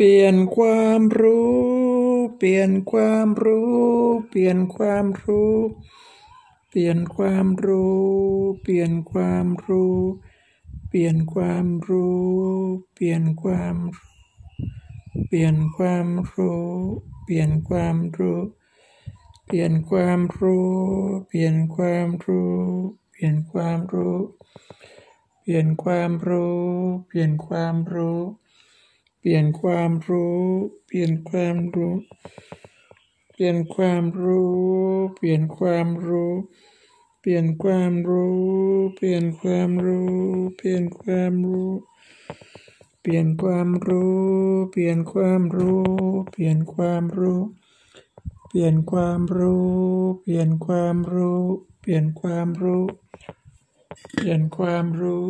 เปลี่ยนความรู้เปลี่ยนความรู้เปลี่ยนความรู้เปลี่ยนความรู้เปลี่ยนความรู้เปลี่ยนความรู้เปลี่ยนความเปลี่ยนความรู้ เปลี่ยนความรู้ เปลี่ยนความรู้ เปลี่ยนความรู้ เปลี่ยนความรู้ เปลี่ยนความรู้ เปลี่ยนความรู้ เปลี่ยนความรู้ เปลี่ยนความรู้ เปลี่ยนความรู้ เปลี่ยนความรู้ เปลี่ยนความรู้ เปลี่ยนความรู้ เปลี่ยนความรู้ เปลี่ยนความรู้ เปลี่ยนความรู้ เปลี่ยนความรู้ เปลี่ยนความรู้ เปลี่ยนความรู้ เปลี่ยนความรู้ เปลี่ยนความรู้